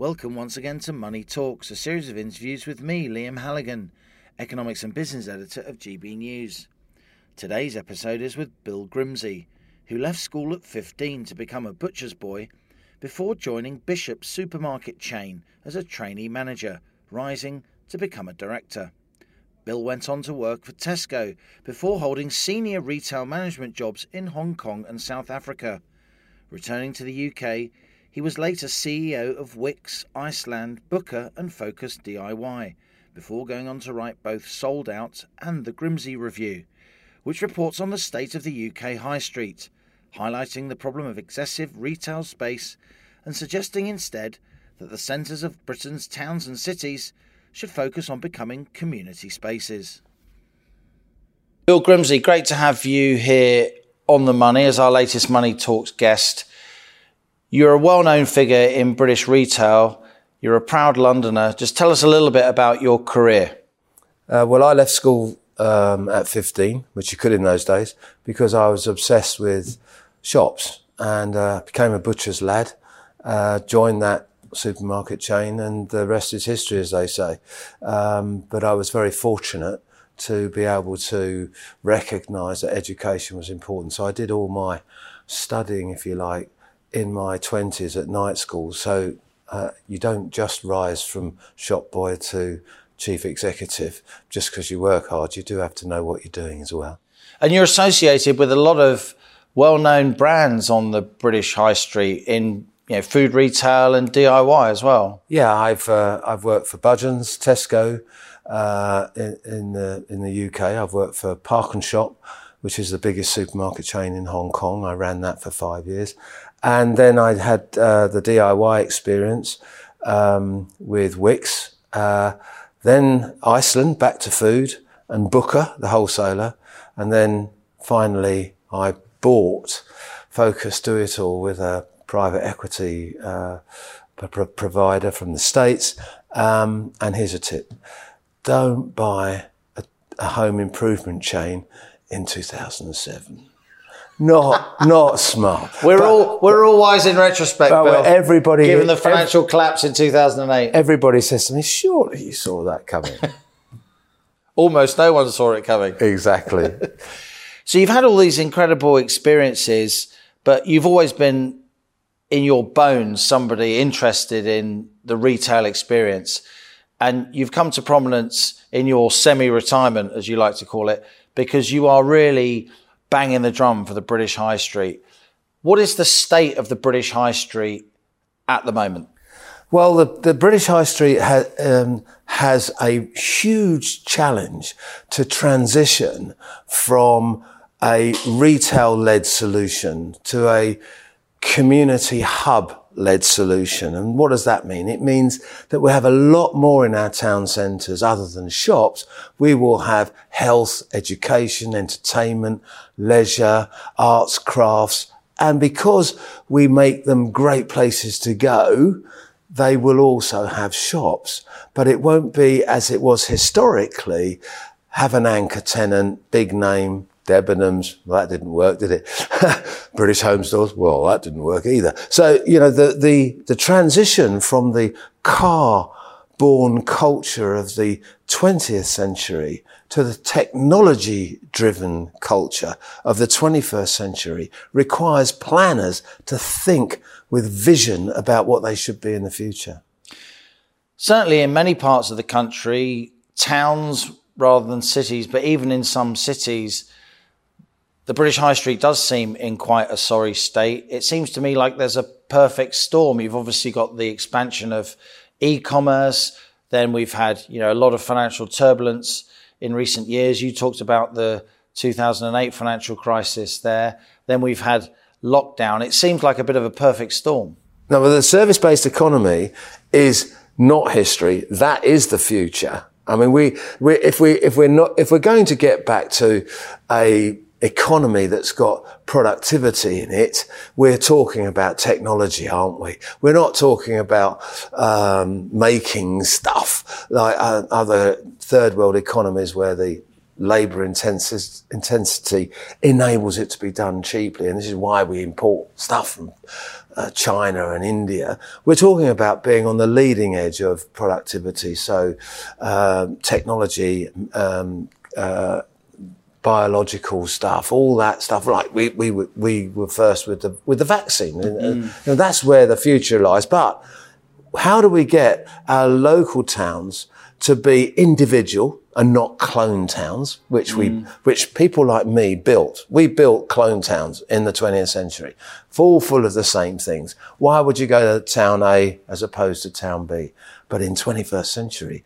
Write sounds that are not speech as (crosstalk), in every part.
Welcome once again to Money Talks, a series of interviews with me, Liam Halligan, Economics and Business Editor of GB News. Today's episode is with Bill Grimsey, who left school at 15 to become a butcher's boy before joining Bishop's supermarket chain as a trainee manager, rising to become a director. Bill went on to work for Tesco before holding senior retail management jobs in Hong Kong and South Africa. Returning to the UK, he was later CEO of Wickes, Iceland, Booker, and Focus DIY, before going on to write both Sold Out and The Grimsey Review, which reports on the state of the UK high street, highlighting the problem of excessive retail space and suggesting instead that the centres of Britain's towns and cities should focus on becoming community spaces. Bill Grimsey, great to have you here on the money as our latest Money Talks guest. You're a well known figure in British retail. You're a proud Londoner. Just tell us a little bit about your career. Uh, well, I left school um, at 15, which you could in those days, because I was obsessed with shops and uh, became a butcher's lad. Uh, joined that supermarket chain, and the rest is history, as they say. Um, but I was very fortunate to be able to recognise that education was important. So I did all my studying, if you like, in my 20s at night school. So uh, you don't just rise from shop boy to chief executive just because you work hard. You do have to know what you're doing as well. And you're associated with a lot of well-known brands on the British high street in you know, food retail and DIY as well. Yeah, I've uh, I've worked for Budgeons, Tesco, uh, in, in, the in the UK. I've worked for Park and Shop, which is the biggest supermarket chain in Hong Kong. I ran that for five years, and then I had uh, the DIY experience um, with Wickes, Uh, then Iceland, back to food, and Booker, the wholesaler. And then finally, I bought Focus Do It All with a private equity uh, provider from the States. Um, and here's a tip don't buy a, a home improvement chain in 2007 not not smart. We're but, all we're all wise in retrospect. Bill, everybody, given the financial every, collapse in two thousand and eight, everybody says to me, "Surely you saw that coming." (laughs) Almost no one saw it coming. Exactly. (laughs) so you've had all these incredible experiences, but you've always been in your bones somebody interested in the retail experience, and you've come to prominence in your semi-retirement, as you like to call it, because you are really banging the drum for the British High Street. What is the state of the British High Street at the moment? Well, the, the British High Street ha, um, has a huge challenge to transition from a retail led solution to a community hub led solution. And what does that mean? It means that we have a lot more in our town centres other than shops. We will have health, education, entertainment, leisure, arts, crafts. And because we make them great places to go, they will also have shops, but it won't be as it was historically, have an anchor tenant, big name, Debenhams, well, that didn't work, did it? (laughs) British Home Stores, well, that didn't work either. So, you know, the, the, the transition from the car borne culture of the 20th century to the technology driven culture of the 21st century requires planners to think with vision about what they should be in the future. Certainly, in many parts of the country, towns rather than cities, but even in some cities, the British High Street does seem in quite a sorry state. It seems to me like there's a perfect storm. You've obviously got the expansion of e-commerce. Then we've had, you know, a lot of financial turbulence in recent years. You talked about the 2008 financial crisis there. Then we've had lockdown. It seems like a bit of a perfect storm. Now, the service-based economy is not history. That is the future. I mean, we, we, if we, if we're not, if we're going to get back to a economy that's got productivity in it, we're talking about technology, aren't we? We're not talking about um, making stuff like uh, other third world economies where the labour intensity enables it to be done cheaply. And this is why we import stuff from uh, China and India. We're talking about being on the leading edge of productivity. So, uh, technology, um, uh, biological stuff, all that stuff. Like we, we, we were first with the, with the vaccine. Mm. And, you that's where the future lies. But how do we get our local towns to be individual and not clone towns, which we, mm. which people like me built. We built clone towns in the 20th century, full full of the same things. Why would you go to town A as opposed to town B? But in 21st century,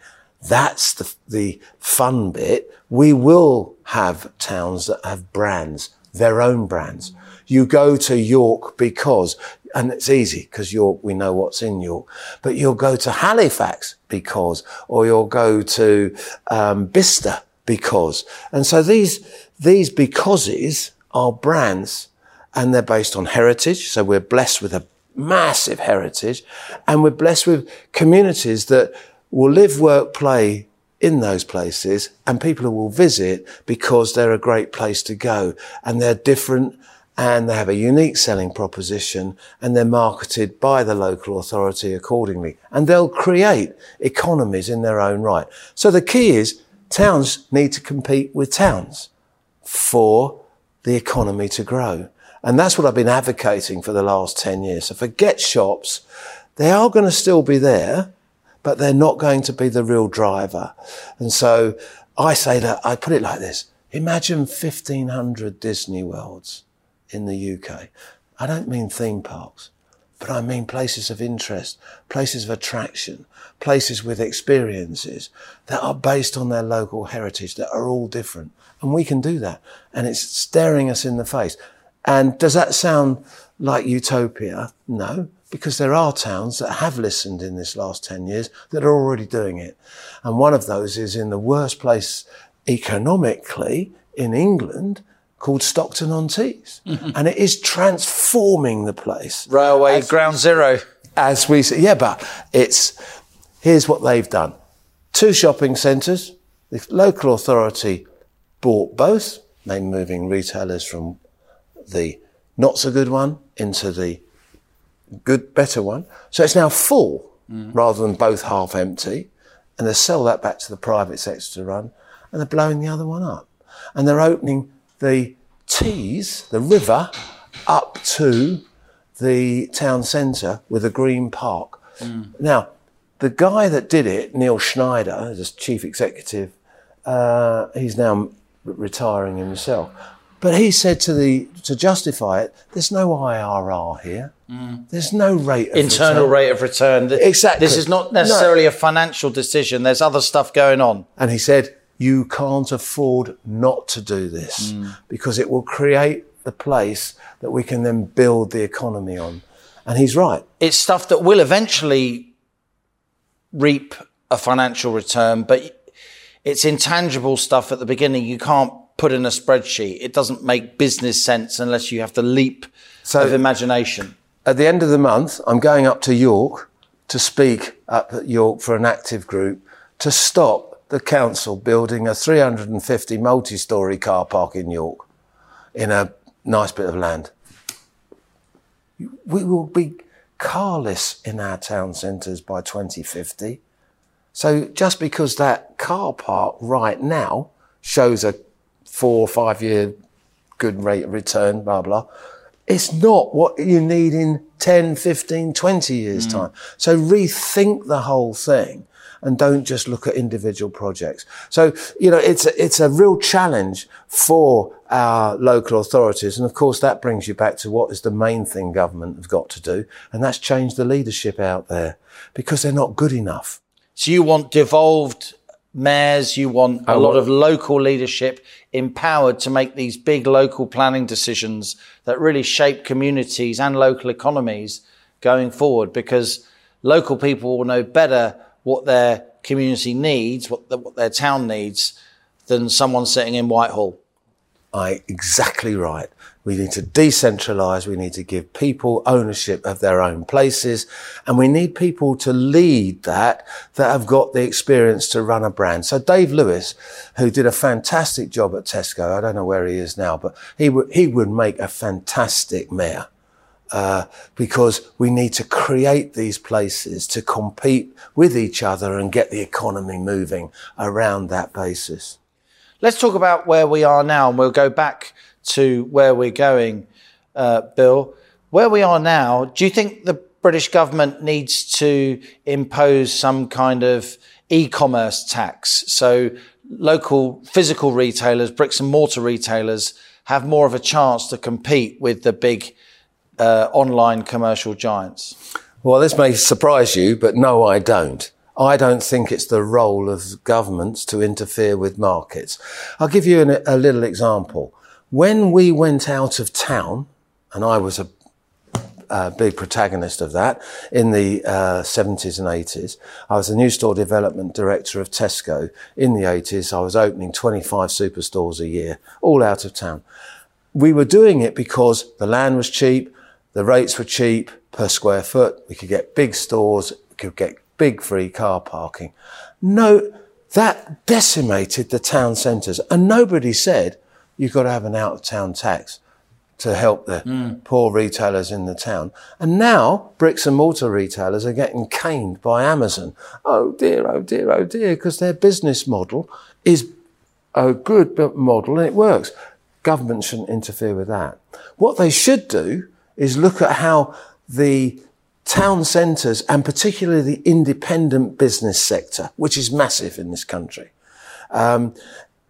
that's the, the fun bit. We will have towns that have brands, their own brands. You go to York because and it's easy because York, we know what's in York, but you'll go to Halifax because, or you'll go to um, Bicester because. And so these, these becauses are brands and they're based on heritage. So we're blessed with a massive heritage and we're blessed with communities that will live, work, play in those places and people will visit because they're a great place to go and they're different and they have a unique selling proposition and they're marketed by the local authority accordingly. And they'll create economies in their own right. So the key is towns need to compete with towns for the economy to grow. And that's what I've been advocating for the last 10 years. So forget shops. They are going to still be there, but they're not going to be the real driver. And so I say that I put it like this. Imagine 1500 Disney worlds in the UK. I don't mean theme parks, but I mean places of interest, places of attraction, places with experiences that are based on their local heritage that are all different. And we can do that. And it's staring us in the face. And does that sound like utopia? No, because there are towns that have listened in this last 10 years that are already doing it. And one of those is in the worst place economically in England called Stockton on Tees. Mm-hmm. and it is transforming the place. Railway as, ground zero. As we see, yeah, but it's, here's what they've done. Two shopping centres. The local authority bought both, they moving retailers from the not so good one into the good, better one. So it's now full mm. rather than both half empty. And they sell that back to the private sector to run and they're blowing the other one up. And they're opening the Tees, the river, up to the town centre with a green park. Mm. Now, the guy that did it, Neil Schneider, as chief executive, uh, he's now retiring himself. But he said to the to justify it, there's no IRR here. Mm. There's no rate of internal return. rate of return. Exactly. This is not necessarily no. a financial decision. There's other stuff going on. And he said you can't afford not to do this mm. because it will create the place that we can then build the economy on. And he's right. It's stuff that will eventually reap a financial return, but it's intangible stuff at the beginning. You can't put in a spreadsheet. It doesn't make business sense unless you have the leap so of imagination. At the end of the month, I'm going up to York to speak up at York for an active group to stop the council building a 350 multi story car park in York in a nice bit of land. We will be carless in our town centres by 2050. So just because that car park right now shows a four or five year good rate of return, blah, blah, it's not what you need in 10, 15, 20 years' mm. time. So rethink the whole thing and don't just look at individual projects. So, you know, it's a, it's a real challenge for our local authorities. And of course, that brings you back to what is the main thing government have got to do. And that's change the leadership out there because they're not good enough. So you want devolved mayors, you want a lot of local leadership empowered to make these big local planning decisions that really shape communities and local economies going forward because local people will know better what their community needs, what, the, what their town needs, than someone sitting in Whitehall. I exactly right. We need to decentralize. We need to give people ownership of their own places. And we need people to lead that, that have got the experience to run a brand. So Dave Lewis, who did a fantastic job at Tesco, I don't know where he is now, but he would, he would make a fantastic mayor. Uh, because we need to create these places to compete with each other and get the economy moving around that basis. Let's talk about where we are now, and we'll go back to where we're going, uh, Bill. Where we are now, do you think the British government needs to impose some kind of e-commerce tax so local physical retailers, bricks and mortar retailers, have more of a chance to compete with the big uh, online commercial giants? Well, this may surprise you, but no, I don't. I don't think it's the role of governments to interfere with markets. I'll give you an, a little example. When we went out of town, and I was a, a big protagonist of that in the uh, 70s and 80s, I was the new store development director of Tesco in the 80s. I was opening 25 superstores a year, all out of town. We were doing it because the land was cheap, the rates were cheap per square foot. We could get big stores, we could get big free car parking. No, that decimated the town centres. And nobody said you've got to have an out of town tax to help the mm. poor retailers in the town. And now bricks and mortar retailers are getting caned by Amazon. Oh dear, oh dear, oh dear, because their business model is a good model and it works. Government shouldn't interfere with that. What they should do is look at how the town centres and particularly the independent business sector, which is massive in this country, um,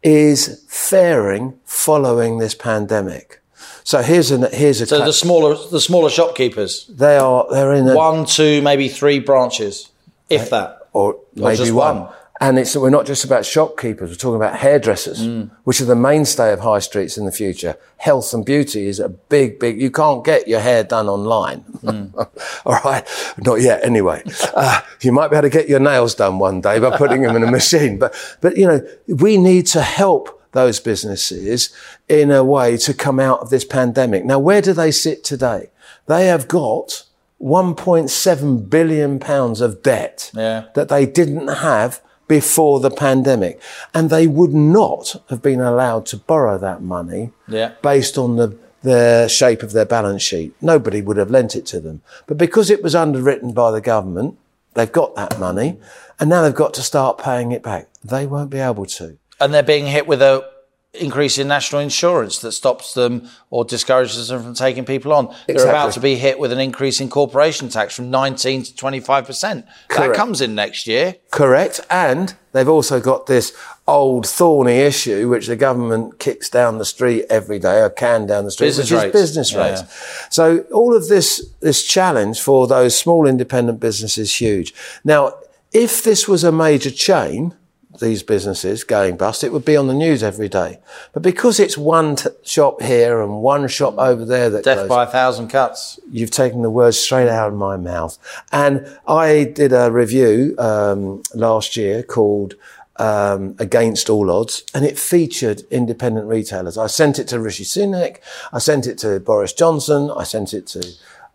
is faring following this pandemic. So here's a here's a so the smaller the smaller shopkeepers they are they're in a, one two maybe three branches if that or, or maybe one. one. And it's, we're not just about shopkeepers, we're talking about hairdressers, mm. which are the mainstay of high streets in the future. Health and beauty is a big, big, you can't get your hair done online. Mm. (laughs) All right. Not yet, anyway. Uh, you might be able to get your nails done one day by putting them in a machine. But, but, you know, we need to help those businesses in a way to come out of this pandemic. Now, where do they sit today? They have got 1.7 billion pounds of debt yeah. that they didn't have before the pandemic. And they would not have been allowed to borrow that money yeah. based on the, the shape of their balance sheet. Nobody would have lent it to them. But because it was underwritten by the government, they've got that money and now they've got to start paying it back. They won't be able to. And they're being hit with a increase in national insurance that stops them or discourages them from taking people on. Exactly. They're about to be hit with an increase in corporation tax from 19 to 25%. That comes in next year. Correct. And they've also got this old thorny issue which the government kicks down the street every day or can down the street business which rates. is business yeah, rates. So all of this this challenge for those small independent businesses is huge. Now if this was a major chain these businesses going bust, it would be on the news every day. But because it's one t- shop here and one shop over there that death by a thousand cuts, you've taken the words straight out of my mouth. And I did a review um, last year called um, Against All Odds, and it featured independent retailers. I sent it to Rishi Sunak, I sent it to Boris Johnson, I sent it to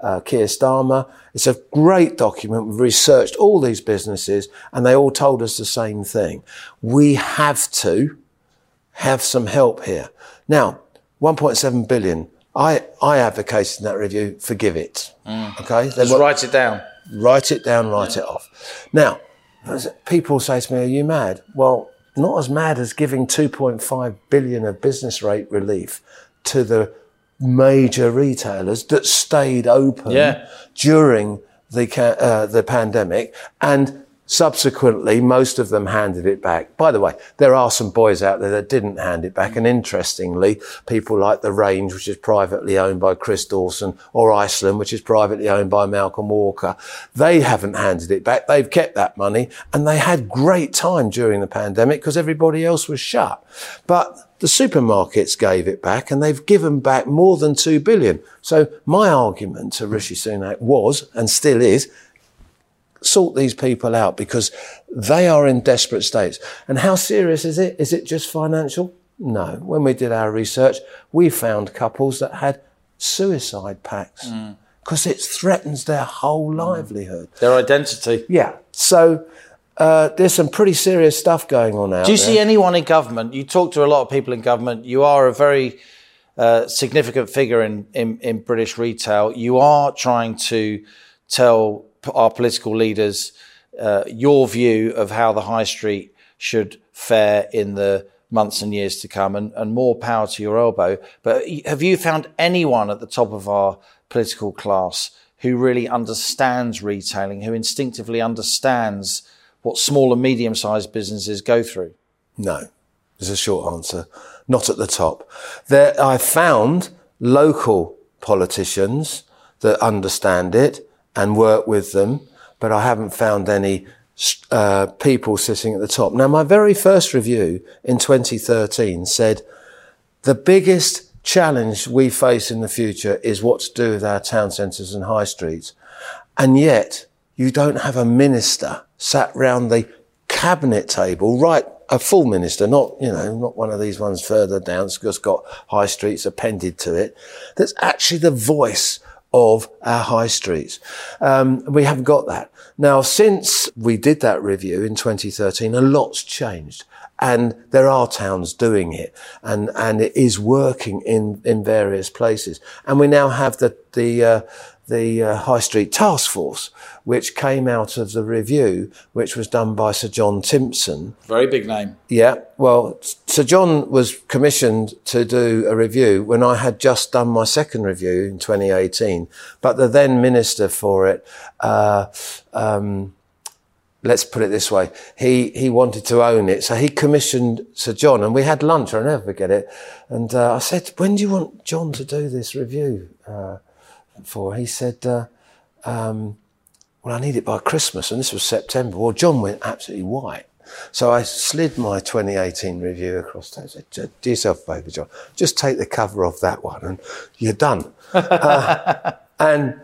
uh, Keir Starmer. It's a great document. We've researched all these businesses and they all told us the same thing. We have to have some help here. Now, 1.7 billion. I, I advocated in that review, forgive it. Mm. Okay? Just were, write it down. Write it down, write yeah. it off. Now, people say to me, are you mad? Well, not as mad as giving 2.5 billion of business rate relief to the major retailers that stayed open yeah. during the uh, the pandemic and subsequently most of them handed it back. By the way there are some boys out there that didn't hand it back and interestingly people like the range which is privately owned by chris dawson or iceland which is privately owned by malcolm walker they haven't handed it back. They've kept that money and they had great time during the pandemic because everybody else was shut. But the supermarkets gave it back and they've given back more than 2 billion. So my argument to Rishi Sunak was and still is sort these people out because they are in desperate states. And how serious is it? Is it just financial? No. When we did our research, we found couples that had suicide pacts mm. because it threatens their whole mm. livelihood. Their identity. Yeah. So uh, there's some pretty serious stuff going on out Do you there. see anyone in government? You talk to a lot of people in government. You are a very uh, significant figure in, in, in British retail. You are trying to tell our political leaders uh, your view of how the high street should fare in the months and years to come, and, and more power to your elbow. But have you found anyone at the top of our political class who really understands retailing, who instinctively understands what small and medium sized businesses go through? No, is a short answer. Not at the top. There, I found local politicians that understand it and work with them, but I haven't found any uh, people sitting at the top. Now, my very first review in 2013 said the biggest challenge we face in the future is what to do with our town centres and high streets. And yet, you don't have a minister sat round the cabinet table, right? A full minister, not, you know, not one of these ones further down, it's just got high streets appended to it. That's actually the voice of our high streets. Um, we haven't got that. Now, since we did that review in 2013, a lot's changed. And there are towns doing it and, and it is working in, in various places. And we now have the, the, uh, the uh, High Street Task Force, which came out of the review, which was done by Sir John Timpson. Very big name. Yeah, well, Sir John was commissioned to do a review when I had just done my second review in 2018. But the then minister for it, uh, um, let's put it this way, he he wanted to own it, so he commissioned Sir John, and we had lunch. I'll never forget it. And uh, I said, "When do you want John to do this review uh, for?" He said. Uh, um, well, I need it by Christmas, and this was September. Well, John went absolutely white. So I slid my 2018 review across to him. Do yourself a favour, John. Just take the cover off that one and you're done. (laughs) uh, and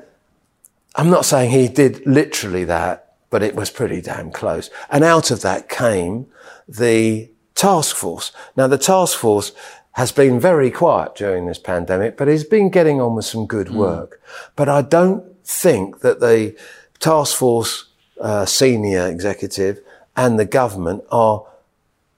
I'm not saying he did literally that, but it was pretty damn close. And out of that came the task force. Now, the task force has been very quiet during this pandemic, but he's been getting on with some good work. But I don't think that the task force uh, senior executive and the government are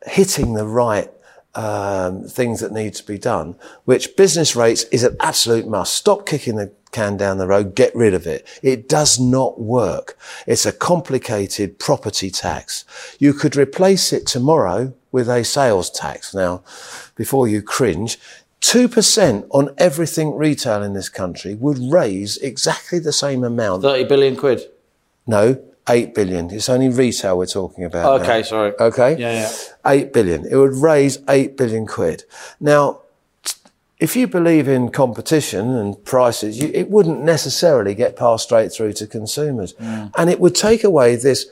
hitting the right um, things that need to be done, which business rates is an absolute must. Stop kicking the can down the road, get rid of it. It does not work. It's a complicated property tax. You could replace it tomorrow with a sales tax. Now, before you cringe, 2% on everything retail in this country would raise exactly the same amount. 30 billion quid. No, 8 billion. It's only retail we're talking about. Okay, now. sorry. Okay? Yeah, yeah. 8 billion. It would raise 8 billion quid. Now, if you believe in competition and prices, you, it wouldn't necessarily get passed straight through to consumers. Mm. And it would take away this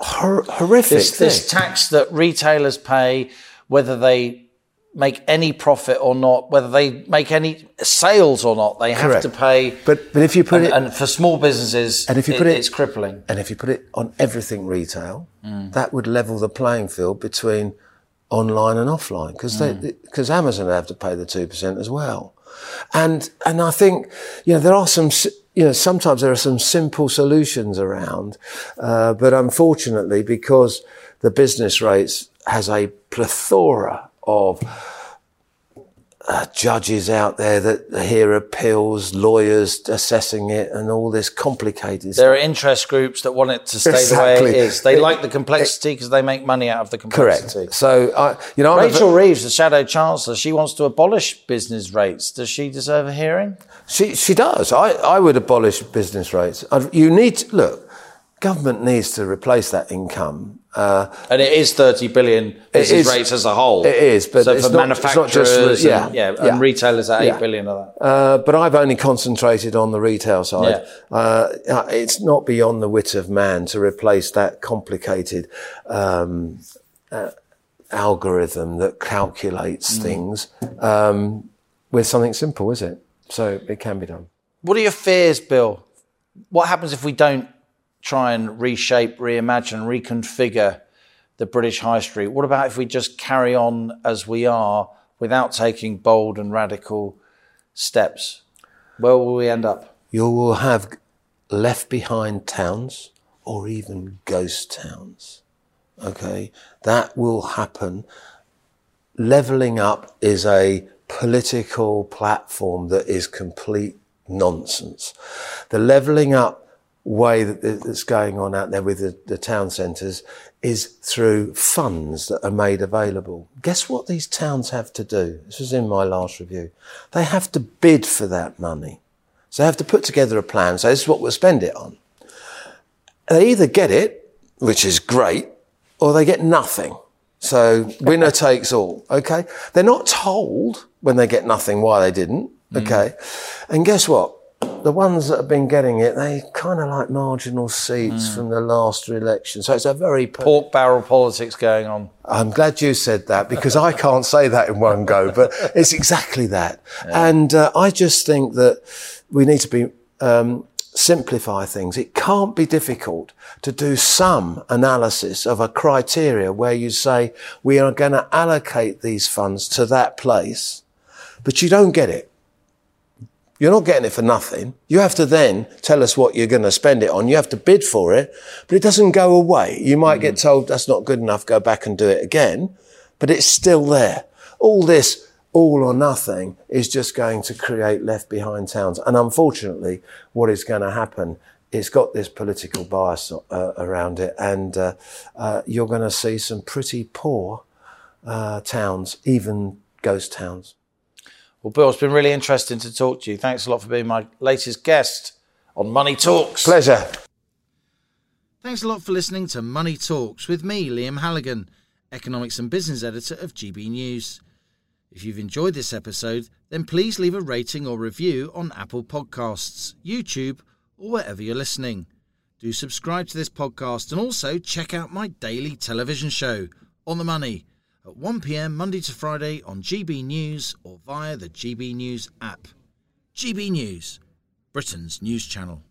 hor- horrific This, thing. this tax that retailers pay, whether they make any profit or not, whether they make any sales or not, they have to pay. But, but if you put and, it, and for small businesses, And if you put it- it's crippling. and if you put it on everything retail, Mm. that would level the playing field between online and offline because Mm. because Amazon would have to pay the two percent as well, and and I think you know there are some you know sometimes there are some simple solutions around, uh, but unfortunately because the business rates has a plethora of uh, judges out there that hear appeals, lawyers assessing it, and all this complicated There are interest groups that want it to stay the way it is. They It- like the complexity because they make money out of the complexity. Correct. So, I, you know, I'm a Rachel Reeves, the Shadow Chancellor, she wants to abolish business rates. Does she deserve a hearing? She she does. I, I would abolish business rates. You need to, look. Government needs to replace that income. Uh, And it is 30 billion business is- rates as a whole. it is, but so it's for not- not just manufacturers, yeah, and, yeah, yeah. and retailers at Yeah. eight billion of that. uh, but I've only concentrated on the retail side. Uh, it's not beyond the wit of man to replace that complicated um, uh, algorithm that calculates Mm. things um, with something simple, is it? So it can be done. What are your fears, Bill? What happens if we don't try and reshape, reimagine, reconfigure the British High Street? What about if we just carry on as we are without taking bold and radical steps? Where will we end up? You will have left behind towns or even ghost towns. Okay, that will happen. Leveling up is a political platform that is complete nonsense. The leveling up way that, that's going on out there with the, the town centres is through funds that are made available. Guess what these towns have to do? This was in my last review. They have to bid for that money. So they have to put together a plan. So this is what we'll spend it on. They either get it, which is great, or they get nothing. So winner takes all. Okay. They're not told when they get nothing why they didn't. Okay. Mm. And guess what? the ones that have been getting it, they kind of like marginal seats mm. from the last election. So it's a very pork barrel politics going on. I'm glad you said that because I can't say that in one go, but it's exactly that. (laughs) Yeah. And uh, I just think that we need to be um, simplify things. It can't be difficult to do some analysis of a criteria where you say we are going to allocate these funds to that place, but you don't get it. You're not getting it for nothing. You have to then tell us what you're going to spend it on. You have to bid for it, but it doesn't go away. You might mm. get told that's not good enough, go back and do it again, but it's still there. All this all or nothing is just going to create left behind towns. And unfortunately, what is going to happen it's got this political bias uh, around it, and uh, uh, you're going to see some pretty poor uh, towns, even ghost towns. Well, Bill, it's been really interesting to talk to you. Thanks a lot for being my latest guest on Money Talks. Pleasure. Thanks a lot for listening to Money Talks with me, Liam Halligan, economics and business editor of GB News. If you've enjoyed this episode, then please leave a rating or review on Apple Podcasts, YouTube, or wherever you're listening. Do subscribe to this podcast and also check out my daily television show, On the Money at 1pm Monday to Friday on GB News or via the GB News app. GB News, Britain's news channel.